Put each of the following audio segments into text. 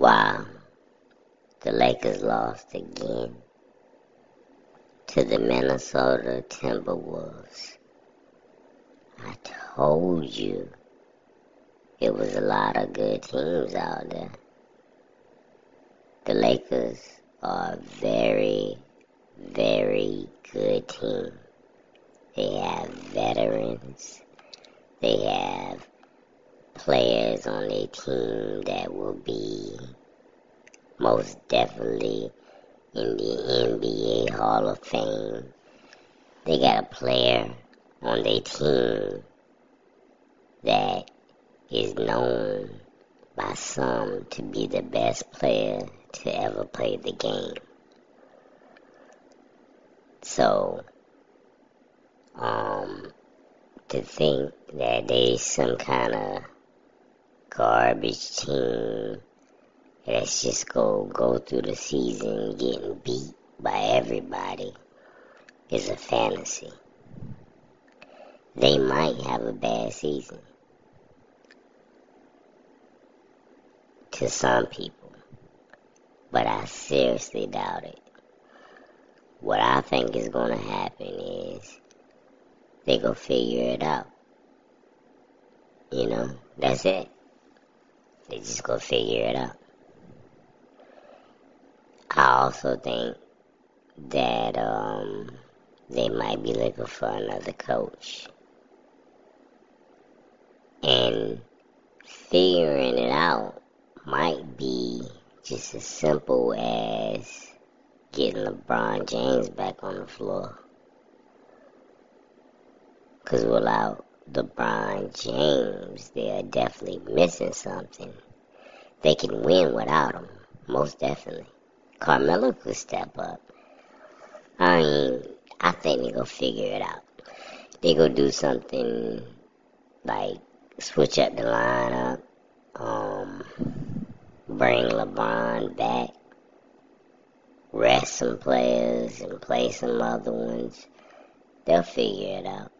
Wow. The Lakers lost again to the Minnesota Timberwolves. I told you it was a lot of good teams out there. The Lakers are a very, very good team. They have veterans. They have players on their team that will be most definitely in the NBA Hall of Fame. They got a player on their team that is known by some to be the best player to ever play the game. So, um, to think that there's some kind of garbage team that's just go go through the season getting beat by everybody is a fantasy. They might have a bad season. To some people. But I seriously doubt it. What I think is to happen is they go figure it out. You know, that's it. They just go figure it out. I also think that um, they might be looking for another coach. And figuring it out might be just as simple as getting LeBron James back on the floor. Because without LeBron James, they are definitely missing something. They can win without him, most definitely. Carmelo could step up. I mean, I think they gonna figure it out. They gonna do something like switch up the lineup, um, bring LeBron back, rest some players and play some other ones. They'll figure it out.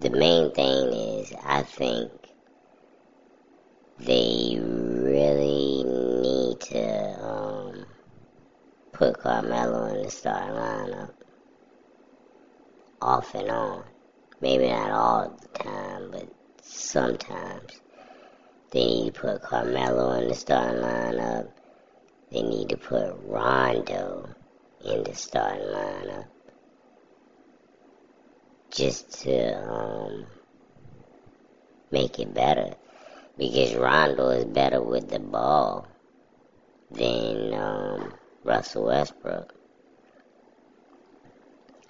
The main thing is, I think they really need to um, put Carmelo in the starting lineup off and on. Maybe not all the time, but sometimes. They need to put Carmelo in the starting lineup. They need to put Rondo in the starting lineup. Just to um, make it better. Because Rondo is better with the ball than um, Russell Westbrook.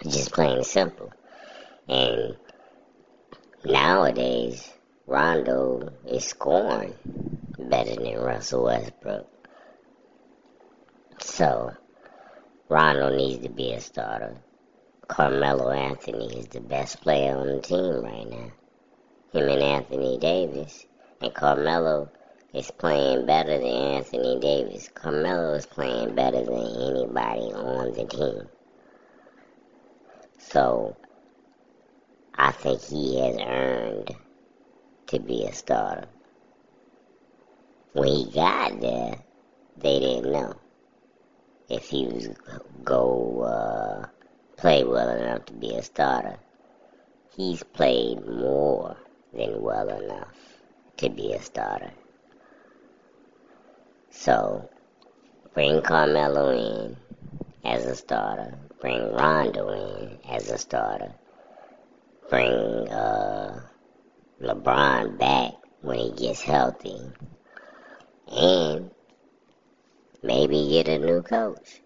Just plain and simple. And nowadays, Rondo is scoring better than Russell Westbrook. So, Rondo needs to be a starter. Carmelo Anthony is the best player on the team right now. Him and Anthony Davis. And Carmelo is playing better than Anthony Davis. Carmelo is playing better than anybody on the team. So, I think he has earned to be a starter. When he got there, they didn't know if he was go uh, play well enough to be a starter. He's played more than well enough to be a starter. So, bring Carmelo in as a starter. Bring Rondo in as a starter. Bring uh, LeBron back when he gets healthy. And maybe get a new coach.